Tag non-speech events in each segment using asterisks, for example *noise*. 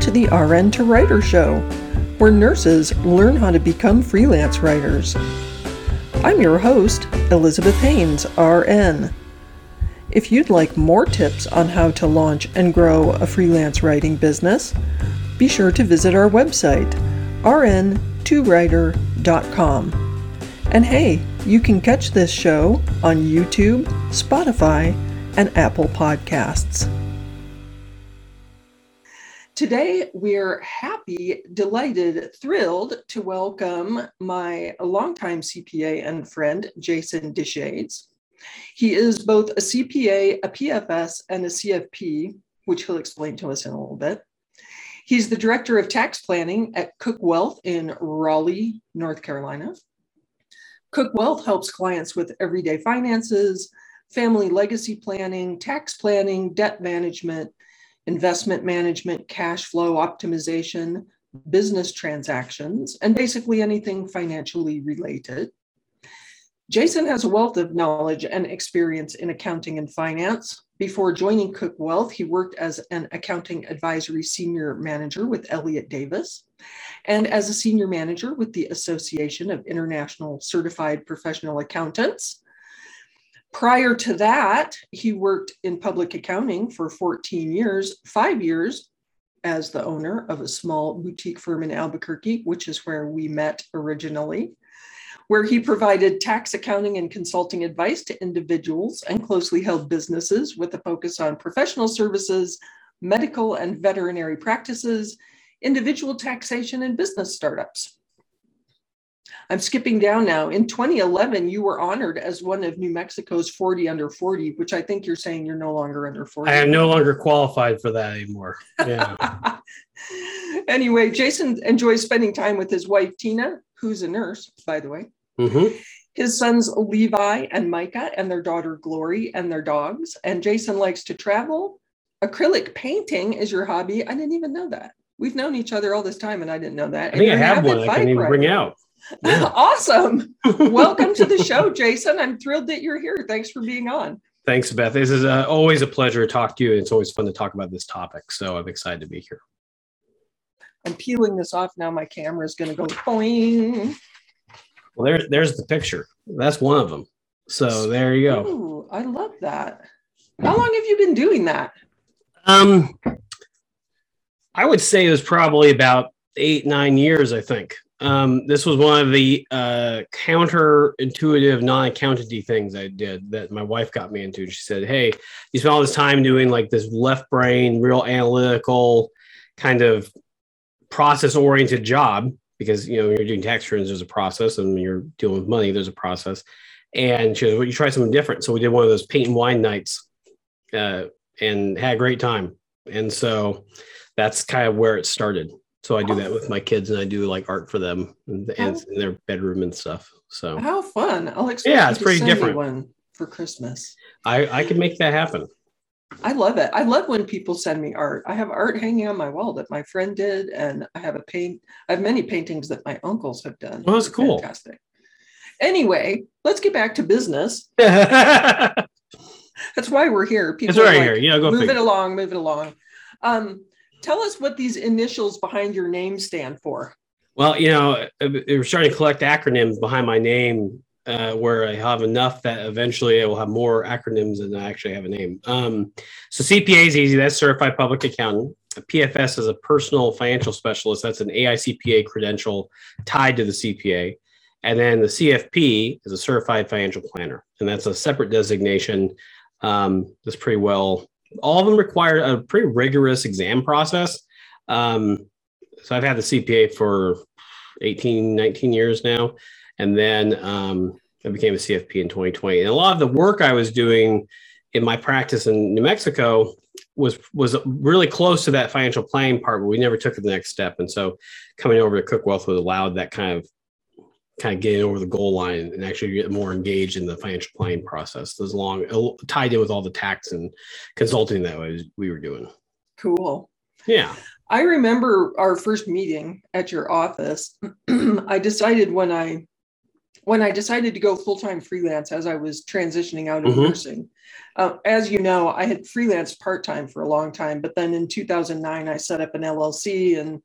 to the RN to Writer Show, where nurses learn how to become freelance writers. I'm your host, Elizabeth Haynes, RN. If you'd like more tips on how to launch and grow a freelance writing business, be sure to visit our website, rn2writer.com. And hey, you can catch this show on YouTube, Spotify, and Apple Podcasts. Today, we're happy, delighted, thrilled to welcome my longtime CPA and friend, Jason Deshayes. He is both a CPA, a PFS, and a CFP, which he'll explain to us in a little bit. He's the director of tax planning at Cook Wealth in Raleigh, North Carolina. Cook Wealth helps clients with everyday finances, family legacy planning, tax planning, debt management, investment management, cash flow optimization, business transactions, and basically anything financially related. Jason has a wealth of knowledge and experience in accounting and finance. Before joining Cook Wealth, he worked as an accounting advisory senior manager with Elliott Davis and as a senior manager with the Association of International Certified Professional Accountants. Prior to that, he worked in public accounting for 14 years, five years as the owner of a small boutique firm in Albuquerque, which is where we met originally, where he provided tax accounting and consulting advice to individuals and closely held businesses with a focus on professional services, medical and veterinary practices, individual taxation, and business startups. I'm skipping down now. In 2011, you were honored as one of New Mexico's 40 under 40, which I think you're saying you're no longer under 40. I am no longer qualified for that anymore. Yeah. *laughs* anyway, Jason enjoys spending time with his wife, Tina, who's a nurse, by the way. Mm-hmm. His sons, Levi and Micah, and their daughter, Glory, and their dogs. And Jason likes to travel. Acrylic painting is your hobby. I didn't even know that. We've known each other all this time, and I didn't know that. I think I have one I can even bring out. Yeah. *laughs* awesome. Welcome to the *laughs* show, Jason. I'm thrilled that you're here. Thanks for being on. Thanks, Beth. This is uh, always a pleasure to talk to you. It's always fun to talk about this topic. So I'm excited to be here. I'm peeling this off now. My camera is going to go boing. Well, there's there's the picture. That's one of them. So there you go. Ooh, I love that. How long have you been doing that? Um, I would say it was probably about eight nine years. I think. Um, this was one of the uh, counterintuitive, non-accountancy things I did that my wife got me into. She said, "Hey, you spend all this time doing like this left brain, real analytical, kind of process-oriented job because you know you're doing tax returns, there's a process, and when you're dealing with money, there's a process." And she goes, "Well, you try something different." So we did one of those paint and wine nights, uh, and had a great time. And so that's kind of where it started. So I do that with my kids, and I do like art for them and, and in their bedroom and stuff. So how fun! I'll yeah, it's pretty different. One for Christmas. I I can make that happen. I love it. I love when people send me art. I have art hanging on my wall that my friend did, and I have a paint. I have many paintings that my uncles have done. Oh, that's cool. Fantastic. Anyway, let's get back to business. *laughs* that's why we're here. People that's right like, here. Yeah, go move figure. it along, move it along. Um, tell us what these initials behind your name stand for. Well, you know, we're starting to collect acronyms behind my name uh, where I have enough that eventually I will have more acronyms than I actually have a name. Um, so CPA is easy. That's certified public accountant. PFS is a personal financial specialist. That's an AICPA credential tied to the CPA. And then the CFP is a certified financial planner, and that's a separate designation. Um, that's pretty well all of them require a pretty rigorous exam process. Um, so I've had the CPA for 18, 19 years now. And then um, I became a CFP in 2020. And a lot of the work I was doing in my practice in New Mexico was was really close to that financial planning part, but we never took the next step. And so coming over to Cook Wealth was allowed that kind of kind of getting over the goal line and actually get more engaged in the financial planning process as long tied in with all the tax and consulting that we were doing. Cool. Yeah. I remember our first meeting at your office. *clears throat* I decided when i when I decided to go full time freelance as I was transitioning out of mm-hmm. nursing, uh, as you know, I had freelanced part time for a long time, but then in 2009, I set up an LLC and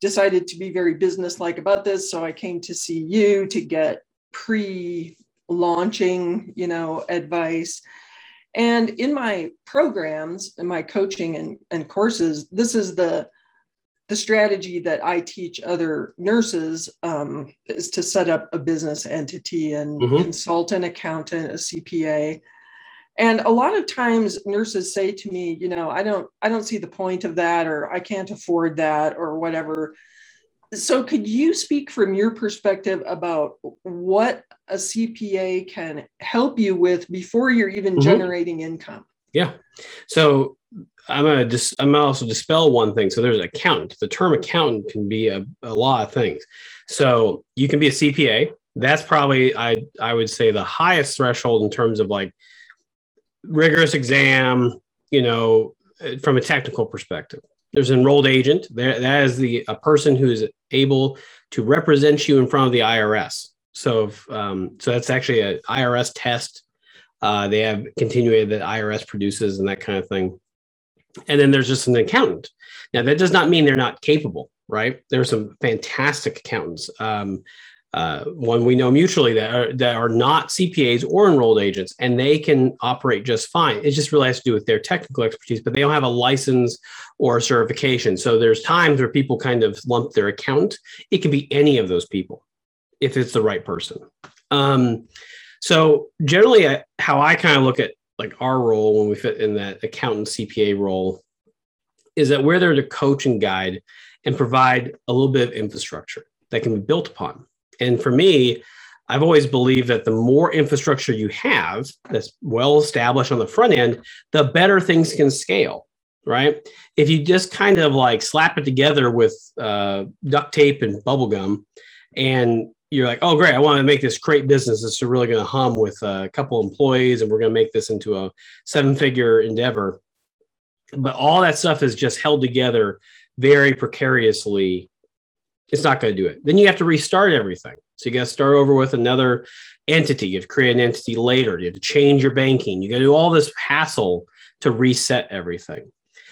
decided to be very businesslike about this. So I came to see you to get pre launching, you know, advice. And in my programs and my coaching and, and courses, this is the the strategy that I teach other nurses um, is to set up a business entity and mm-hmm. consult an accountant, a CPA. And a lot of times nurses say to me, you know, I don't I don't see the point of that or I can't afford that or whatever. So could you speak from your perspective about what a CPA can help you with before you're even mm-hmm. generating income? Yeah. So I'm gonna dis- I'm gonna also dispel one thing. So there's an accountant. The term accountant can be a, a lot of things. So you can be a CPA. That's probably I I would say the highest threshold in terms of like rigorous exam. You know, from a technical perspective. There's an enrolled agent. That is the a person who is able to represent you in front of the IRS. So, if, um, so that's actually an IRS test. Uh, they have continuated that IRS produces and that kind of thing. And then there's just an accountant. Now, that does not mean they're not capable, right? There are some fantastic accountants. Um, uh, one we know mutually that are, that are not CPAs or enrolled agents, and they can operate just fine. It just really has to do with their technical expertise, but they don't have a license or a certification. So there's times where people kind of lump their accountant. It can be any of those people if it's the right person. Um, so generally, I, how I kind of look at like our role when we fit in that accountant CPA role is that we're there to coach and guide and provide a little bit of infrastructure that can be built upon. And for me, I've always believed that the more infrastructure you have that's well established on the front end, the better things can scale, right? If you just kind of like slap it together with uh, duct tape and bubble gum and you're like, oh, great, I want to make this great business. It's really going to hum with a couple employees, and we're going to make this into a seven figure endeavor. But all that stuff is just held together very precariously. It's not going to do it. Then you have to restart everything. So you got to start over with another entity. You have to create an entity later. You have to change your banking. You got to do all this hassle to reset everything.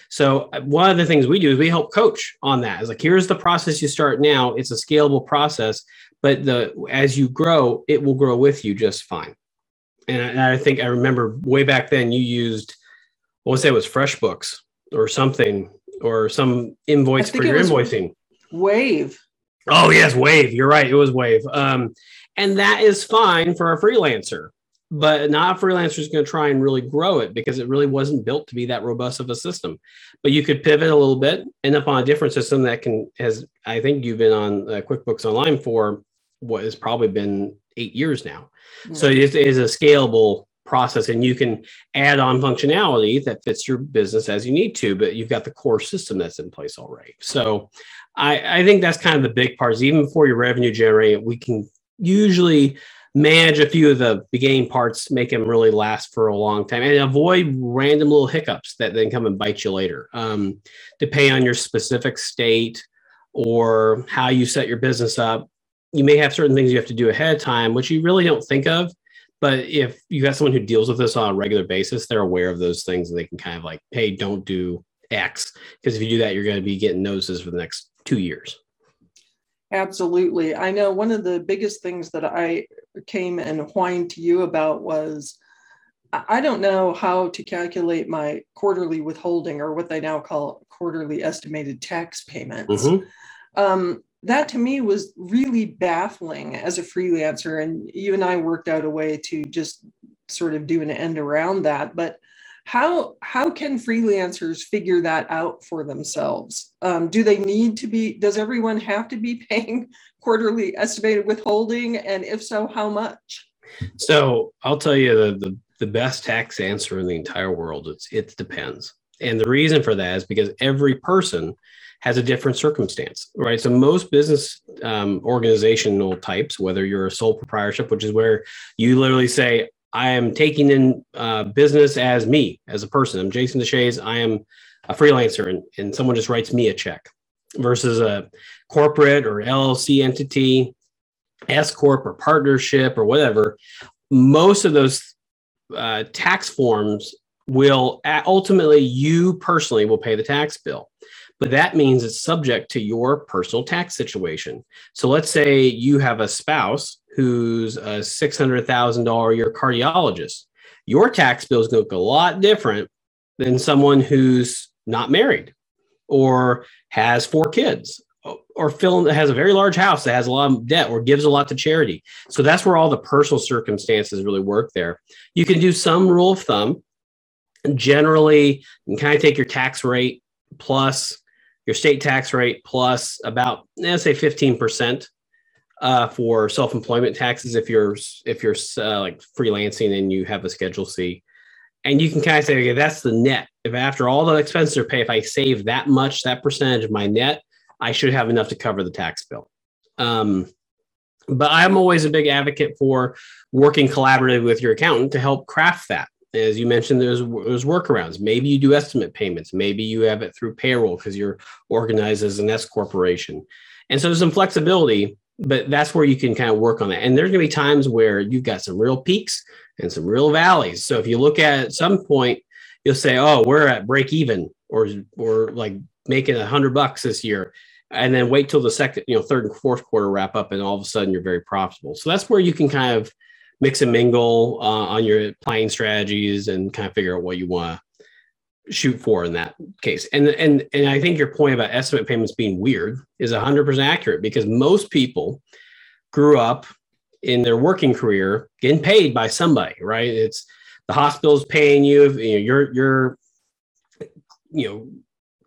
So uh, one of the things we do is we help coach on that. It's like here's the process you start now. It's a scalable process but the as you grow, it will grow with you just fine. And I, and I think I remember way back then you used, what was that? It was FreshBooks or something or some invoice for your invoicing. Wave. Oh yes, Wave. You're right. It was Wave. Um, and that is fine for a freelancer, but not a freelancer is going to try and really grow it because it really wasn't built to be that robust of a system. But you could pivot a little bit, end up on a different system that can has I think you've been on uh, QuickBooks Online for what has probably been eight years now. Mm-hmm. So it is a scalable process and you can add on functionality that fits your business as you need to, but you've got the core system that's in place already. So I, I think that's kind of the big part is even before your revenue generating, we can usually manage a few of the beginning parts, make them really last for a long time and avoid random little hiccups that then come and bite you later. Um, depending on your specific state or how you set your business up, you may have certain things you have to do ahead of time, which you really don't think of. But if you got someone who deals with this on a regular basis, they're aware of those things and they can kind of like, hey, don't do X. Because if you do that, you're going to be getting notices for the next two years. Absolutely. I know one of the biggest things that I came and whined to you about was I don't know how to calculate my quarterly withholding or what they now call quarterly estimated tax payments. Mm-hmm. Um, that to me was really baffling as a freelancer. And you and I worked out a way to just sort of do an end around that. But how how can freelancers figure that out for themselves? Um, do they need to be? Does everyone have to be *laughs* paying quarterly estimated withholding? And if so, how much? So I'll tell you the the, the best tax answer in the entire world. It's it depends. And the reason for that is because every person has a different circumstance, right? So most business um, organizational types, whether you're a sole proprietorship, which is where you literally say, I am taking in uh, business as me, as a person. I'm Jason Deshayes. I am a freelancer, and, and someone just writes me a check versus a corporate or LLC entity. S corp or partnership or whatever, most of those uh, tax forms will ultimately you personally will pay the tax bill but that means it's subject to your personal tax situation so let's say you have a spouse who's a $600000 a year cardiologist your tax bill is going to look a lot different than someone who's not married or has four kids or has a very large house that has a lot of debt or gives a lot to charity. So that's where all the personal circumstances really work there. You can do some rule of thumb. Generally, you can kind of take your tax rate plus your state tax rate plus about let's say 15% uh, for self-employment taxes if you're if you're uh, like freelancing and you have a schedule C. And you can kind of say, okay, that's the net. If after all the expenses are paid, if I save that much, that percentage of my net, I should have enough to cover the tax bill. Um, but I'm always a big advocate for working collaboratively with your accountant to help craft that. As you mentioned, there's there's workarounds. Maybe you do estimate payments. Maybe you have it through payroll because you're organized as an S corporation. And so there's some flexibility, but that's where you can kind of work on that. And there's going to be times where you've got some real peaks and some real valleys. So if you look at at some point, you'll say, "Oh, we're at break even," or or like making a hundred bucks this year and then wait till the second, you know, third and fourth quarter wrap up, and all of a sudden you're very profitable. So that's where you can kind of mix and mingle uh, on your planning strategies and kind of figure out what you want shoot for in that case. And and and I think your point about estimate payments being weird is 100% accurate because most people grew up in their working career getting paid by somebody, right? It's the hospital's paying you, you know, your your you know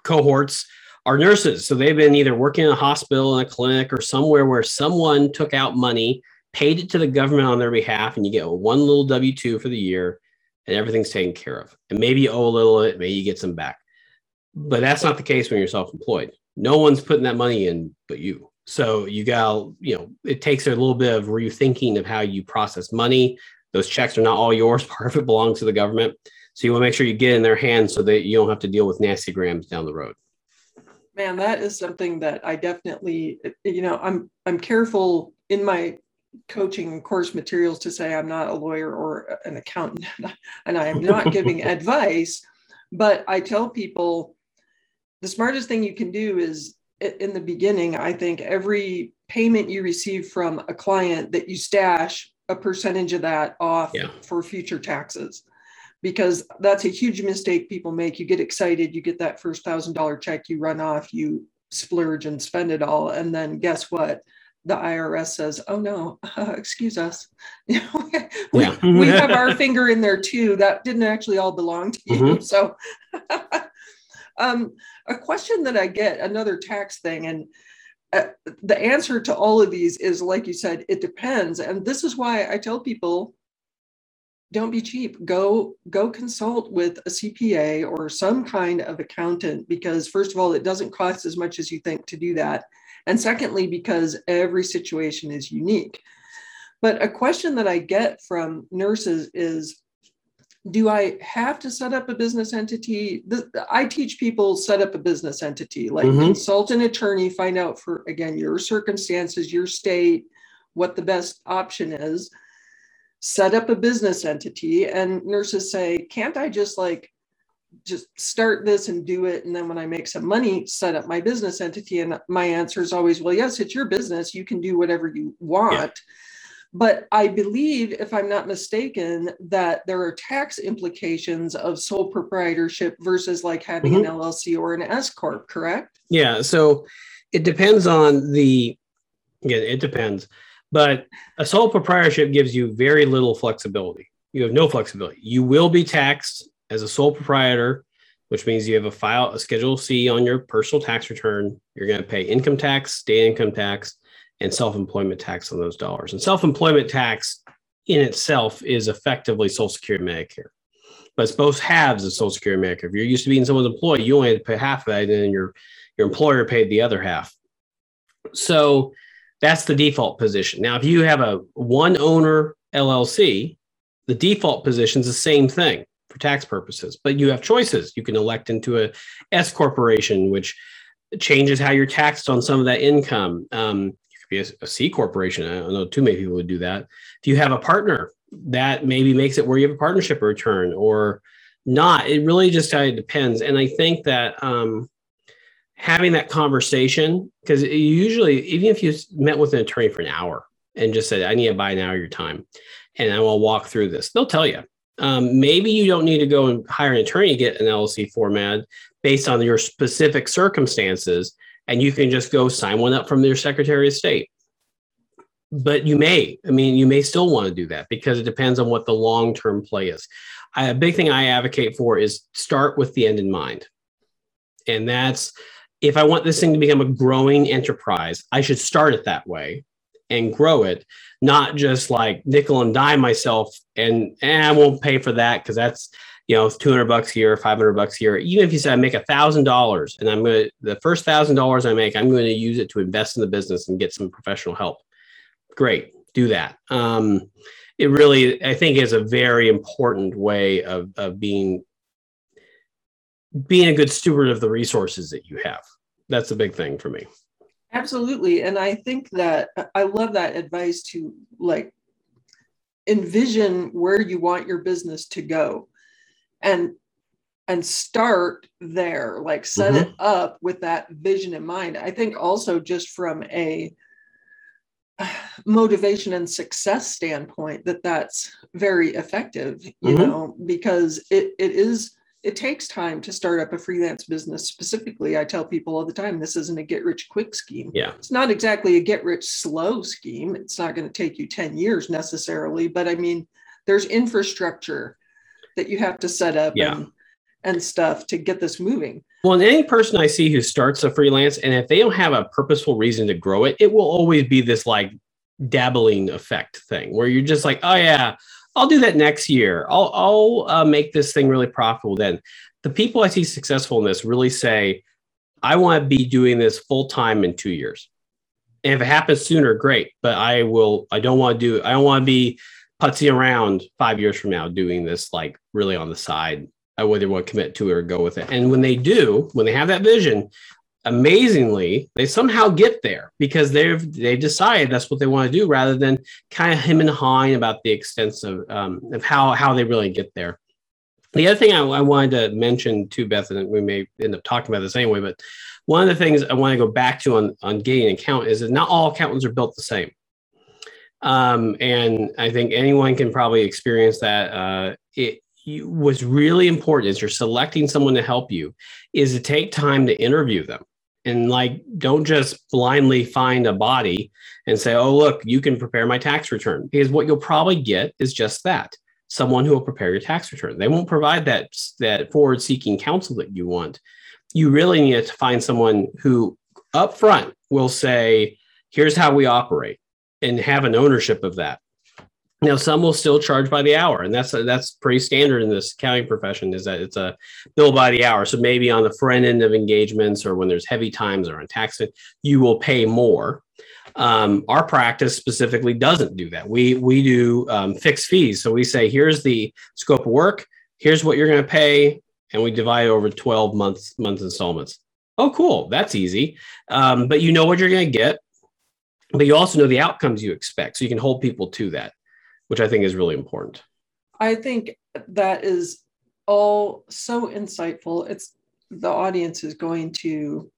cohorts are nurses. So they've been either working in a hospital, in a clinic, or somewhere where someone took out money, paid it to the government on their behalf, and you get one little W 2 for the year, and everything's taken care of. And maybe you owe a little it, maybe you get some back. But that's not the case when you're self employed. No one's putting that money in but you. So you got, you know, it takes a little bit of rethinking of how you process money. Those checks are not all yours, *laughs* part of it belongs to the government. So you want to make sure you get in their hands so that you don't have to deal with nasty grams down the road. Man, that is something that I definitely, you know, I'm I'm careful in my coaching course materials to say I'm not a lawyer or an accountant, *laughs* and I am not giving *laughs* advice. But I tell people the smartest thing you can do is in the beginning. I think every payment you receive from a client that you stash a percentage of that off yeah. for future taxes because that's a huge mistake people make. You get excited, you get that first thousand dollar check, you run off, you splurge and spend it all. And then guess what? The IRS says, oh no, uh, *laughs* excuse us. *laughs* *laughs* we, yeah. we have our finger in there too. That didn't actually all belong to you. Mm-hmm. So, um, a question that I get, another tax thing, and uh, the answer to all of these is like you said, it depends. And this is why I tell people don't be cheap go go consult with a cpa or some kind of accountant because first of all it doesn't cost as much as you think to do that and secondly because every situation is unique. But a question that i get from nurses is do i have to set up a business entity? I teach people set up a business entity like mm-hmm. consult an attorney find out for again your circumstances your state what the best option is. Set up a business entity and nurses say can't i just like just start this and do it and then when i make some money set up my business entity and my answer is always well yes it's your business you can do whatever you want yeah. but i believe if i'm not mistaken that there are tax implications of sole proprietorship versus like having mm-hmm. an llc or an s corp correct yeah so it depends on the again it depends but a sole proprietorship gives you very little flexibility. You have no flexibility. You will be taxed as a sole proprietor, which means you have a file, a Schedule C on your personal tax return. You're going to pay income tax, state income tax, and self employment tax on those dollars. And self employment tax in itself is effectively Social Security Medicare. But it's both halves of Social Security Medicare. If you're used to being someone's employee, you only had to pay half of that, and then your, your employer paid the other half. So that's the default position. Now, if you have a one owner LLC, the default position is the same thing for tax purposes, but you have choices. You can elect into a S corporation, which changes how you're taxed on some of that income. Um, you could be a, a C corporation. I don't know too many people would do that. If you have a partner, that maybe makes it where you have a partnership return or not. It really just kind of depends. And I think that um, having that conversation, because usually, even if you met with an attorney for an hour and just said, I need to buy an hour of your time and I will walk through this, they'll tell you. Um, maybe you don't need to go and hire an attorney to get an LLC format based on your specific circumstances, and you can just go sign one up from your Secretary of State. But you may, I mean, you may still want to do that because it depends on what the long term play is. I, a big thing I advocate for is start with the end in mind. And that's if I want this thing to become a growing enterprise, I should start it that way and grow it, not just like nickel and dime myself and eh, I won't pay for that because that's you know 200 bucks here 500 bucks here. Even if you say i make a thousand dollars and i'm going to the first thousand dollars i make i'm going to use it to invest in the business and get some professional help. Great do that. Um, it really i think is a very important way of, of being being a good steward of the resources that you have. That's a big thing for me. Absolutely. And I think that I love that advice to like envision where you want your business to go and and start there like set mm-hmm. it up with that vision in mind i think also just from a *sighs* motivation and success standpoint that that's very effective you mm-hmm. know because it it is it takes time to start up a freelance business specifically. I tell people all the time this isn't a get rich quick scheme. Yeah. It's not exactly a get rich slow scheme. It's not going to take you 10 years necessarily but i mean there's infrastructure that you have to set up yeah. and, and stuff to get this moving. Well any person i see who starts a freelance and if they don't have a purposeful reason to grow it it will always be this like dabbling effect thing where you're just like oh yeah I'll do that next year. I'll, I'll uh, make this thing really profitable then. The people I see successful in this really say, I want to be doing this full time in two years. And if it happens sooner, great. But I will, I don't want to do, I don't want to be putzing around five years from now doing this like really on the side. I whether want to commit to it or go with it. And when they do, when they have that vision, amazingly, they somehow get there because they've they decide that's what they want to do rather than kind of him and hawing about the extent of um, of how how they really get there. The other thing I, I wanted to mention too, Beth, and we may end up talking about this anyway, but one of the things I want to go back to on on getting an account is that not all accountants are built the same. Um, and I think anyone can probably experience that. Uh, it, what's really important is you're selecting someone to help you is to take time to interview them and like don't just blindly find a body and say oh look you can prepare my tax return. Because what you'll probably get is just that someone who will prepare your tax return. They won't provide that that forward seeking counsel that you want. You really need to find someone who up front will say here's how we operate and have an ownership of that now, some will still charge by the hour, and that's that's pretty standard in this accounting profession. Is that it's a bill by the hour. So maybe on the front end of engagements, or when there's heavy times or on tax, you will pay more. Um, our practice specifically doesn't do that. We we do um, fixed fees. So we say here's the scope of work, here's what you're going to pay, and we divide over 12 months month installments. Oh, cool, that's easy. Um, but you know what you're going to get, but you also know the outcomes you expect, so you can hold people to that which I think is really important. I think that is all so insightful. It's the audience is going to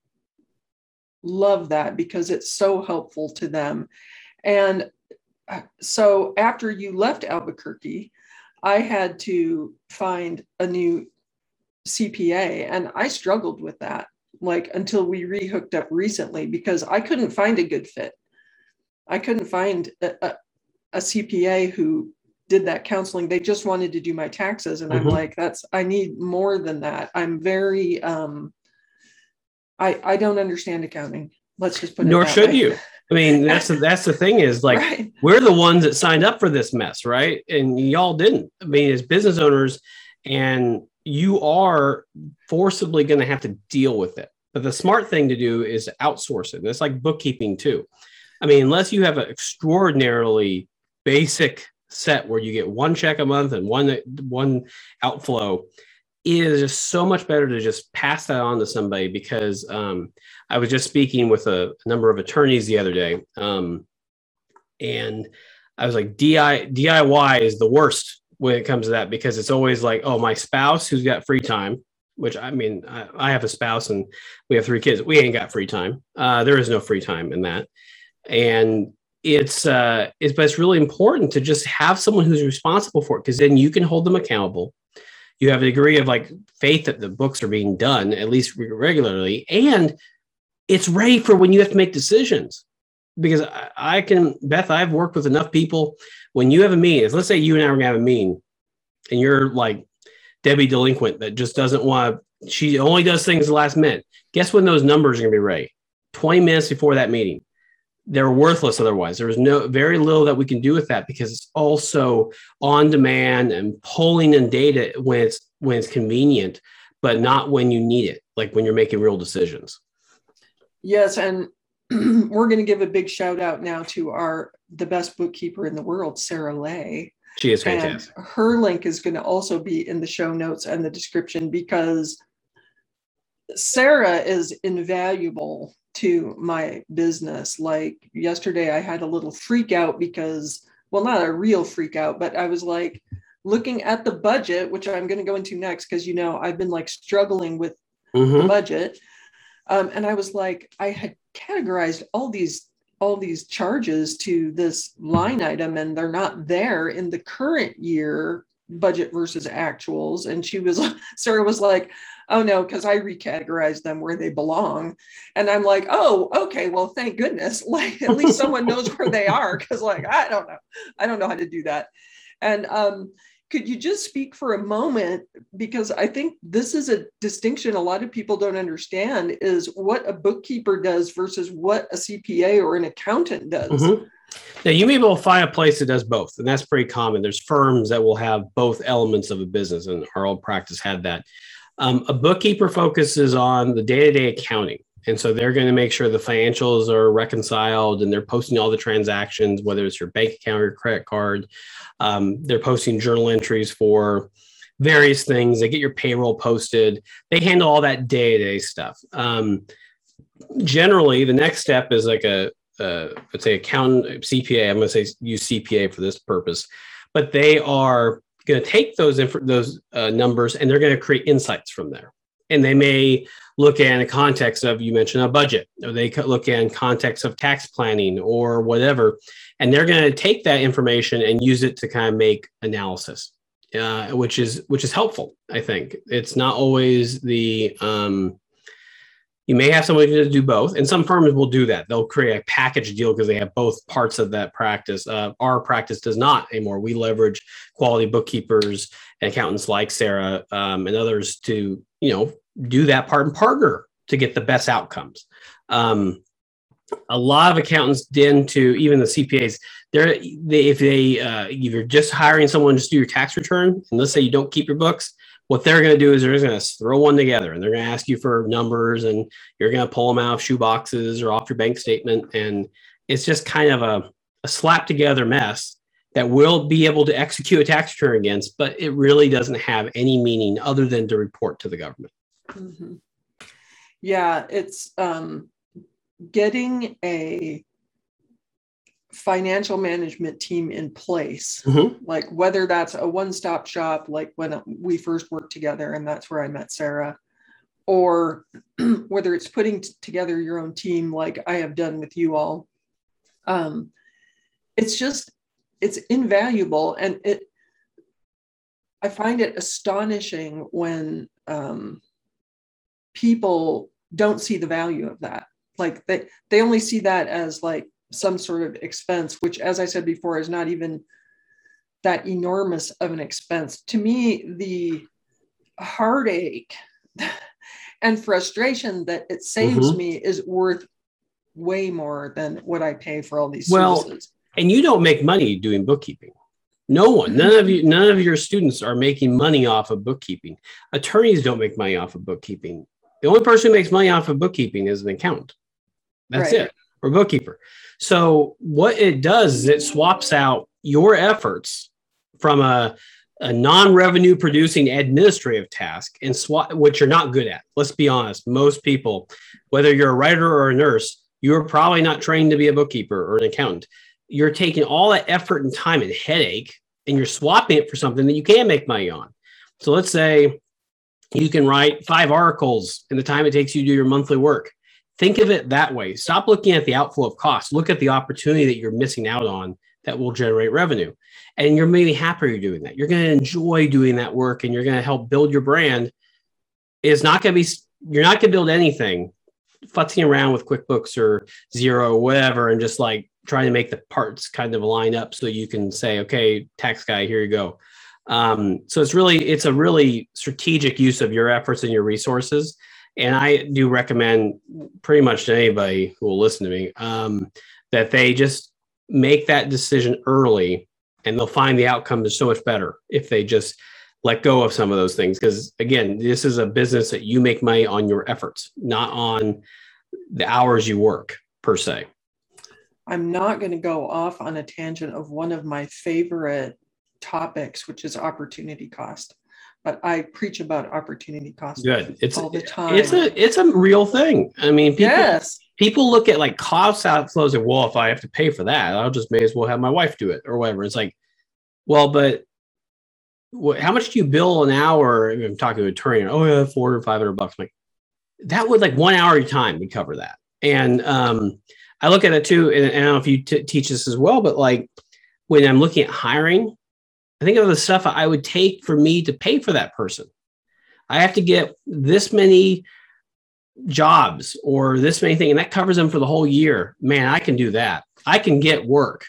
love that because it's so helpful to them. And uh, so after you left Albuquerque, I had to find a new CPA and I struggled with that like until we rehooked up recently because I couldn't find a good fit. I couldn't find a, a CPA who did that counseling. They just wanted to do my taxes. And mm-hmm. I'm like, that's, I need more than that. I'm very, um, I, I don't understand accounting. Let's just put it Nor should way. you. I mean, *laughs* that's the, that's the thing is like right. we're the ones that signed up for this mess, right? And y'all didn't. I mean, as business owners, and you are forcibly going to have to deal with it. But the smart thing to do is outsource it. It's like bookkeeping too. I mean, unless you have an extraordinarily basic set where you get one check a month and one one outflow is just so much better to just pass that on to somebody because um, I was just speaking with a, a, number of attorneys the other day, um, and I was like, DI, DIY is the worst when it comes to that because it's always like, oh, my spouse who's got free time, which I mean, I, I have a spouse and we have three kids. We ain't got free time. Uh, there is no free time in that, and it's uh, it's but it's really important to just have someone who's responsible for it because then you can hold them accountable. You have a degree of like faith that the books are being done at least regularly and it's ready for when you have to make decisions. Because I, I can beth i've worked with enough people. When you have a meeting let's say you and i are going to have a meeting and you're like debbie delinquent that just doesn't want she only does things the last minute guess when those numbers are going to be ready? 20 minutes before that meeting they're worthless otherwise. There's no very little that we can do with that because it's also on demand and pulling in data when it's when it's convenient, but not when you need it, like when you're making real decisions. Yes, and *clears throat* we're going to give a big shout out now to our the best bookkeeper in the world, Sarah Lay. She is fantastic. And her link is going to also be in the show notes and the description because Sarah is invaluable to my business. Like yesterday, I had a little freak out because, well, not a real freak out, but I was like looking at the budget, which I'm going to go into next because, you know, I've been like struggling with mm-hmm. the budget. Um, and I was like, I had categorized all these all these charges to this line item and they're not there in the current year budget versus actuals and she was *laughs* sarah was like oh no, because I recategorize them where they belong. And I'm like, oh, okay, well, thank goodness. *laughs* Like at least someone knows where they are. Cause like, I don't know. I don't know how to do that. And um, could you just speak for a moment? Because I think this is a distinction a lot of people don't understand is what a bookkeeper does versus what a CPA or an accountant does. Mm-hmm. Now you may be able to find a place that does both, and that's pretty common. There's firms that will have both elements of a business, and our old practice had that. Um, a bookkeeper focuses on the day to day accounting. And so they're going to make sure the financials are reconciled and they're posting all the transactions, whether it's your bank account or your credit card. Um, they're posting journal entries for various things. They get your payroll posted. They handle all that day to day stuff. Um, generally, the next step is like a, a let's say accountant CPA. I'm going to say use CPA for this purpose, but they are going to take those inf- those uh, numbers and they're going to create insights from there. And they may look at a context of you mentioned a budget, or they could look in context of tax planning or whatever, and they're going to take that information and use it to kind of make analysis, uh, which is which is helpful. I think it's not always the um, you may have somebody to do both, and some firms will do that. They'll create a package deal because they have both parts of that practice. Uh, our practice does not anymore. We leverage quality bookkeepers and accountants like Sarah um, and others to you know do that part and partner to get the best outcomes. Um, a lot of accountants tend to even the CPAs. They're they, if they uh, if you're just hiring someone to do your tax return, and let's say you don't keep your books, what they're going to do is they're just going to throw one together and they're going to ask you for numbers and you're going to pull them out of shoe boxes or off your bank statement. And it's just kind of a, a slap together mess that we'll be able to execute a tax return against, but it really doesn't have any meaning other than to report to the government. Mm-hmm. Yeah, it's um, getting a financial management team in place mm-hmm. like whether that's a one-stop shop like when we first worked together and that's where i met sarah or *clears throat* whether it's putting t- together your own team like i have done with you all um, it's just it's invaluable and it i find it astonishing when um, people don't see the value of that like they they only see that as like some sort of expense, which, as I said before, is not even that enormous of an expense. To me, the heartache *laughs* and frustration that it saves mm-hmm. me is worth way more than what I pay for all these well, services. And you don't make money doing bookkeeping. No one, none of you, none of your students are making money off of bookkeeping. Attorneys don't make money off of bookkeeping. The only person who makes money off of bookkeeping is an accountant. That's right. it, or bookkeeper. So what it does is it swaps out your efforts from a a non-revenue producing administrative task and swap which you're not good at. Let's be honest most people whether you're a writer or a nurse you're probably not trained to be a bookkeeper or an accountant. You're taking all that effort and time and headache and you're swapping it for something that you can make money on. So let's say you can write five articles in the time it takes you to do your monthly work think of it that way stop looking at the outflow of costs look at the opportunity that you're missing out on that will generate revenue. And you're maybe happier doing that. You're going to enjoy doing that work and you're going to help build your brand. It's not going to be, you're not going to build anything futzing around with QuickBooks or Xero, or whatever and just like trying to make the parts kind of line up so you can say, okay, tax guy, here you go. Um, so it's really, it's a really strategic use of your efforts and your resources. And I do recommend pretty much to anybody who will listen to me um, that they just make that decision early and they'll find the outcome is so much better if they just let go of some of those things. Because again this is a business that you make money on your efforts not on the hours you work per se. I'm not going to go off on a tangent of one of my favorite topics which is opportunity cost but I preach about opportunity cost. Good. It's all the time. It's a it's a real thing. I mean, people, yes. People look at like cost outflows and well, if I have to pay for that, I'll just may as well have my wife do it or whatever. It's like, well, but what, how much do you bill an hour? I'm talking to an attorney. Oh yeah, four or five hundred bucks. I'm like that would like one hour of your time would cover that. And um, I look at it too, and, and I don't know if you t- teach this as well, but like when I'm looking at hiring, I think of the stuff I would take for me to pay for that person. I have to get this many jobs or this many things, and that covers them for the whole year. Man, I can do that. I can get work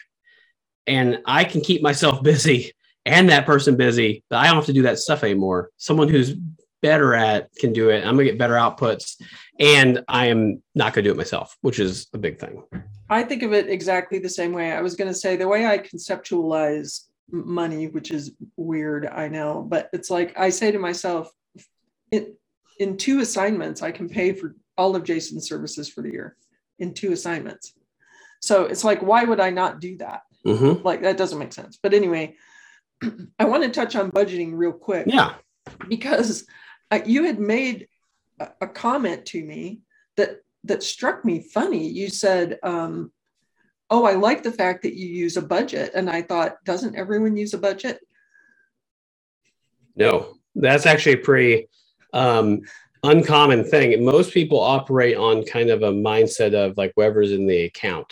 and I can keep myself *laughs* busy and that person busy, but I don't have to do that stuff anymore. Someone who's better at can do it. I'm gonna get better outputs and I am not gonna do it myself, which is a big thing. I think of it exactly the same way. I was gonna say the way I conceptualize money, which is weird, I know, but it's like I say to myself, in, in two assignments, I can pay for all of Jason's services for the year in two assignments. So it's like, why would I not do that? Mm-hmm. Like that doesn't make sense. But anyway, *clears throat* I want to touch on budgeting real quick. Yeah. Because uh, you had made a, a, comment to me that that struck me funny. You said, um, oh, I like the fact that you use a budget. And I thought, doesn't everyone use a budget? No, that's actually a pretty um, uncommon thing. Most people operate on kind of a mindset of like whatever's in the account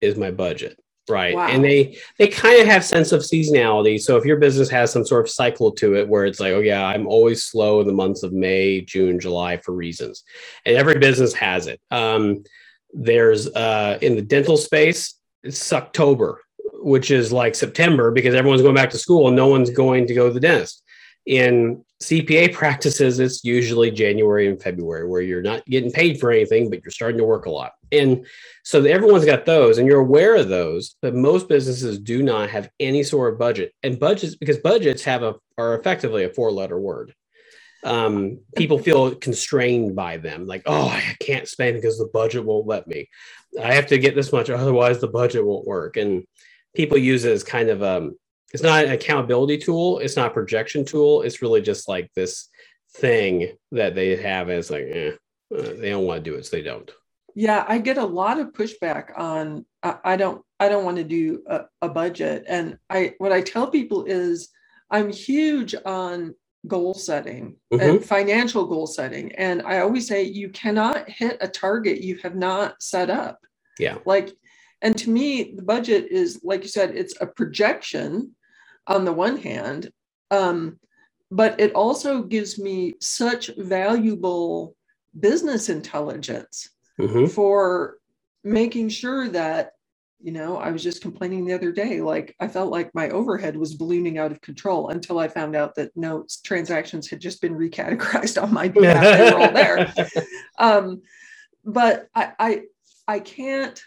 is my budget right wow. and they they kind of have sense of seasonality so if your business has some sort of cycle to it where it's like oh yeah i'm always slow in the months of may june july for reasons and every business has it um, there's uh, in the dental space, it's October, which is like September because everyone's going back to school and no one's going to go to the dentist. In CPA *laughs* practices, it's usually January and February where you're not getting paid for anything, but you're starting to work a lot. And so everyone's got those and you're aware of those, but most businesses do not have any sort of budget. And budgets, because budgets have a are effectively a four letter word um, people feel constrained by them like oh i can't spend because the budget won't let me. I have to get this much otherwise the budget won't work. And people use it as kind of a, it's not an accountability tool it's not a projection tool it's really just like this thing that they have as like eh, uh, they don't want to do it so they don't. Yeah i get a lot of pushback on i, I don't i don't want to do a, a budget. And i what i tell people is i'm huge on goal setting mm-hmm. and financial goal setting. And I always say you cannot hit a target you have not set up. Yeah. Like, and to me, the budget is, like you said, it's a projection on the one hand, um, but it also gives me such valuable business intelligence mm-hmm. for making sure that you know i was just complaining the other day like i felt like my overhead was ballooning out of control until i found out that no transactions had just been recategorized *laughs* on my behalf. They were all there. *laughs* Um, but I, I i can't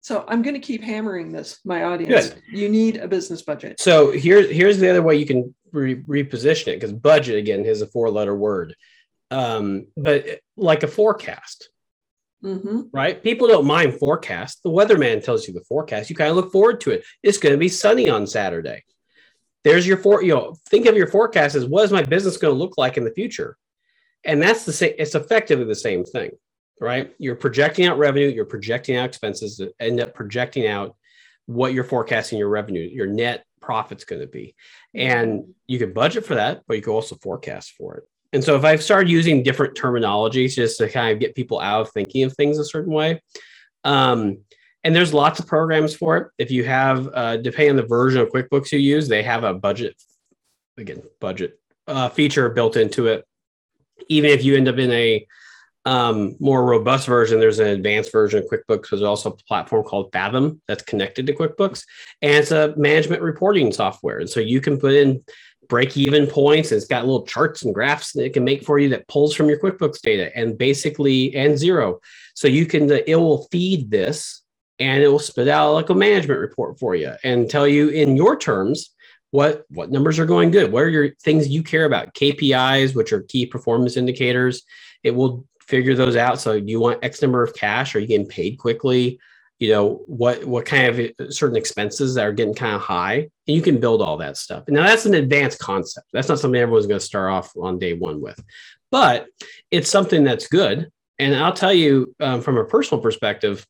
so i'm going to keep hammering this my audience. Good. you need a business budget. So here's here's the other way you can re- reposition it because budget again is a four letter word. Um, but like a forecast Mm-hmm. Right? People don't mind forecast. The weatherman tells you the forecast. You kind of look forward to it. It's going to be sunny on Saturday. there's your for you know think of your forecast as what is my business going to look like in the future and that's the same it's effectively the same thing right you're projecting out revenue you're projecting out expenses end up projecting out what you're forecasting your revenue your net profit's going to be and you can budget for that but you can also forecast for it and so if i've started using different terminologies just to kind of get people out of thinking of things a certain way um, and there's lots of programs for it. If you have, uh, depending on the version of QuickBooks you use, they have a budget, again, budget uh, feature built into it. Even if you end up in a um, more robust version, there's an advanced version of QuickBooks. There's also a platform called Fathom that's connected to QuickBooks, and it's a management reporting software. And so you can put in break even points. It's got little charts and graphs that it can make for you that pulls from your QuickBooks data and basically and Xero. So you can, uh, it will feed this and it will spit out like a management report for you and tell you in your terms what what numbers are going good what are your things you care about kpis which are key performance indicators it will figure those out so you want x number of cash are you getting paid quickly you know what what kind of certain expenses that are getting kind of high and you can build all that stuff now that's an advanced concept that's not something everyone's going to start off on day one with but it's something that's good and i'll tell you um, from a personal perspective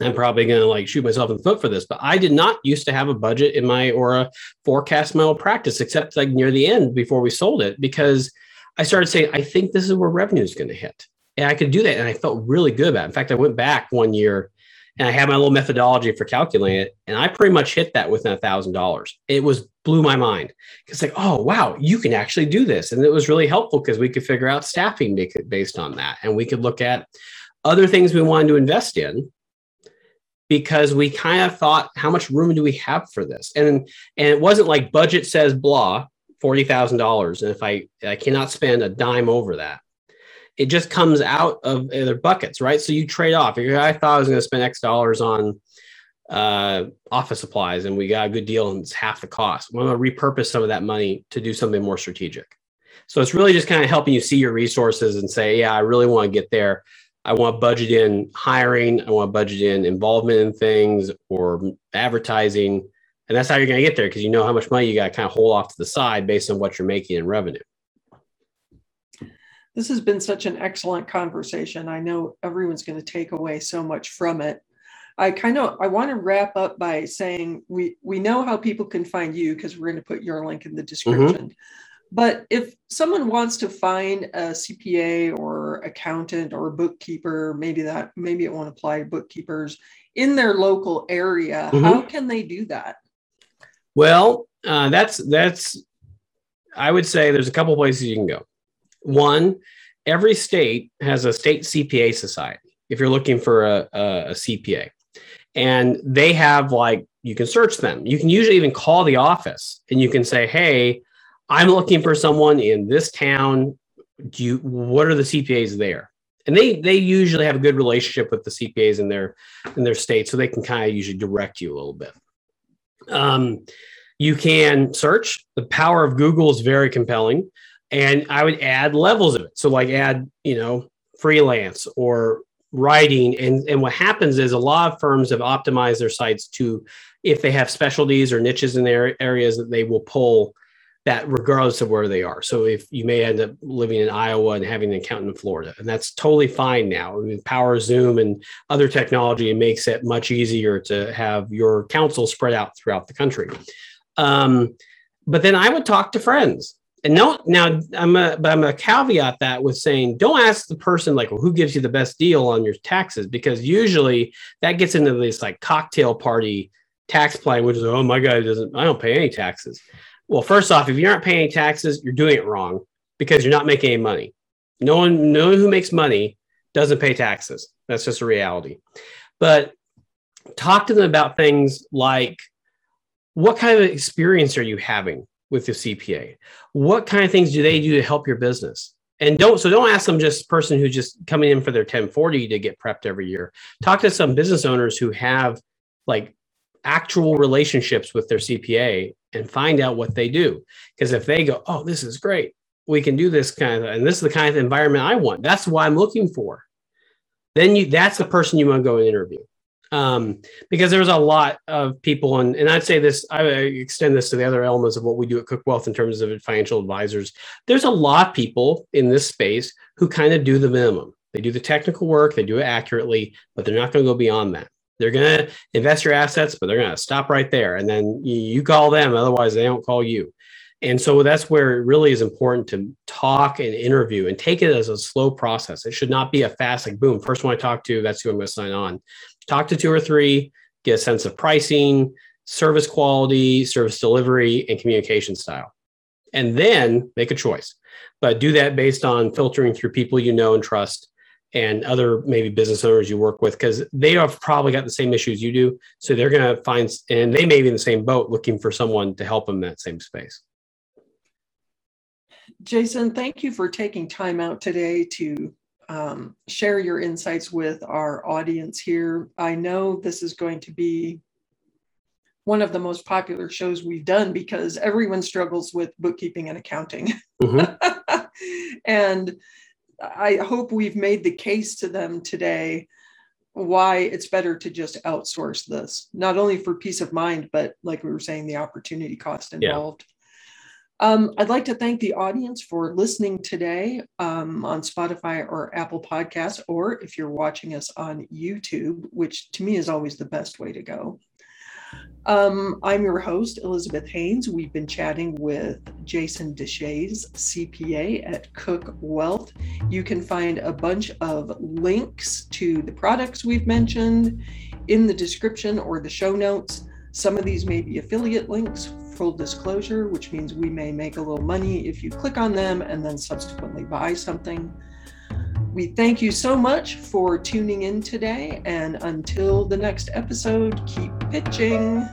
I'm probably going to like shoot myself in the foot for this, but I did not used to have a budget in my or a forecast my old practice, except like near the end before we sold it, because I started saying, I think this is where revenue is going to hit. And I could do that. And I felt really good about it. In fact, I went back one year and I had my little methodology for calculating it. And I pretty much hit that within a thousand dollars. It was blew my mind. It's like, oh, wow, you can actually do this. And it was really helpful because we could figure out staffing based on that. And we could look at other things we wanted to invest in because we kind of thought, how much room do we have for this? And and it wasn't like budget says blah, forty thousand dollars, and if I I cannot spend a dime over that, it just comes out of other buckets, right? So you trade off. I thought I was going to spend X dollars on uh, office supplies, and we got a good deal, and it's half the cost. I'm going to repurpose some of that money to do something more strategic. So it's really just kind of helping you see your resources and say, yeah, I really want to get there. I want to budget in hiring. I want to budget in involvement in things or advertising. And that's how you're going to get there because you know how much money you got to kind of hold off to the side based on what you're making in revenue. This has been such an excellent conversation. I know everyone's going to take away so much from it. I kind of I want to wrap up by saying we we know how people can find you because we're going to put your link in the description. Mm-hmm. But if someone wants to find a CPA or accountant or a bookkeeper, maybe that maybe it won't apply to bookkeepers in their local area, mm-hmm. how can they do that? Well, uh, that's that's I would say there's a couple places you can go. One, every state has a state CPA society. If you're looking for a, a, CPA, and they have like you can search them. You can usually even call the office and you can say, "Hey, I'm looking for someone in this town. Do you, what are the CPAs there? And they they usually have a good relationship with the CPAs in their in their state, so they can kind of usually direct you a little bit. Um, you can search. The power of Google is very compelling, and I would add levels of it. So like add you know freelance or writing and and what happens is a lot of firms have optimized their sites to if they have specialties or niches in their areas that they will pull that regardless of where they are. So if you may end up living in Iowa and having an accountant in Florida, and that's totally fine now. I mean, Power Zoom and other technology makes it much easier to have your counsel spread out throughout the country. Um, but then I would talk to friends. And no, now I'm a, but I'm a caveat that with saying don't ask the person like well, who gives you the best deal on your taxes because usually that gets into this like cocktail party tax plan, which is oh my god doesn't I don't pay any taxes. Well, first off, if you aren't paying taxes, you're doing it wrong because you're not making any money. No one, no one who makes money doesn't pay taxes. That's just a reality. But talk to them about things like what kind of experience are you having with your CPA? What kind of things do they do to help your business? And don't so don't ask them just person who's just coming in for their 1040 to get prepped every year. Talk to some business owners who have like actual relationships with their CPA and find out what they do. Because if they go, oh, this is great, we can do this kind of, and this is the kind of environment I want. That's what I'm looking for. Then you, that's the person you want to go and interview. Um, because there's a lot of people, and, and I'd say this, I extend this to the other elements of what we do at Cook Wealth in terms of financial advisors. There's a lot of people in this space who kind of do the minimum. They do the technical work, they do it accurately, but they're not going to go beyond that. They're going to invest your assets, but they're going to stop right there. And then you, you call them, otherwise, they don't call you. And so that's where it really is important to talk and interview and take it as a slow process. It should not be a fast, like, boom, first one I talk to, that's who I'm going to sign on talk to two or three, get a sense of pricing, service quality, service delivery, and communication style. And then make a choice. But do that based on filtering through people you know and trust and other maybe business owners you work with because they have probably got the same issues you do. So they're going to find, and they may be in the same boat looking for someone to help them in that same space. Jason, thank you for taking time out today to um, share your insights with our audience here. I know this is going to be one of the most popular shows we've done because everyone struggles with bookkeeping and accounting. Mm-hmm. *laughs* and I hope we've made the case to them today why it's better to just outsource this, not only for peace of mind, but like we were saying, the opportunity cost involved. Yeah. Um, I'd like to thank the audience for listening today um, on Spotify or Apple Podcasts, or if you're watching us on YouTube, which to me is always the best way to go. Um, I'm your host, Elizabeth Haynes. We've been chatting with Jason Deshayes, CPA at Cook Wealth. You can find a bunch of links to the products we've mentioned in the description or the show notes. Some of these may be affiliate links full disclosure, which means we may make a little money if you click on them and then subsequently buy something. We thank you so much for tuning in today. And until the next episode, keep pitching.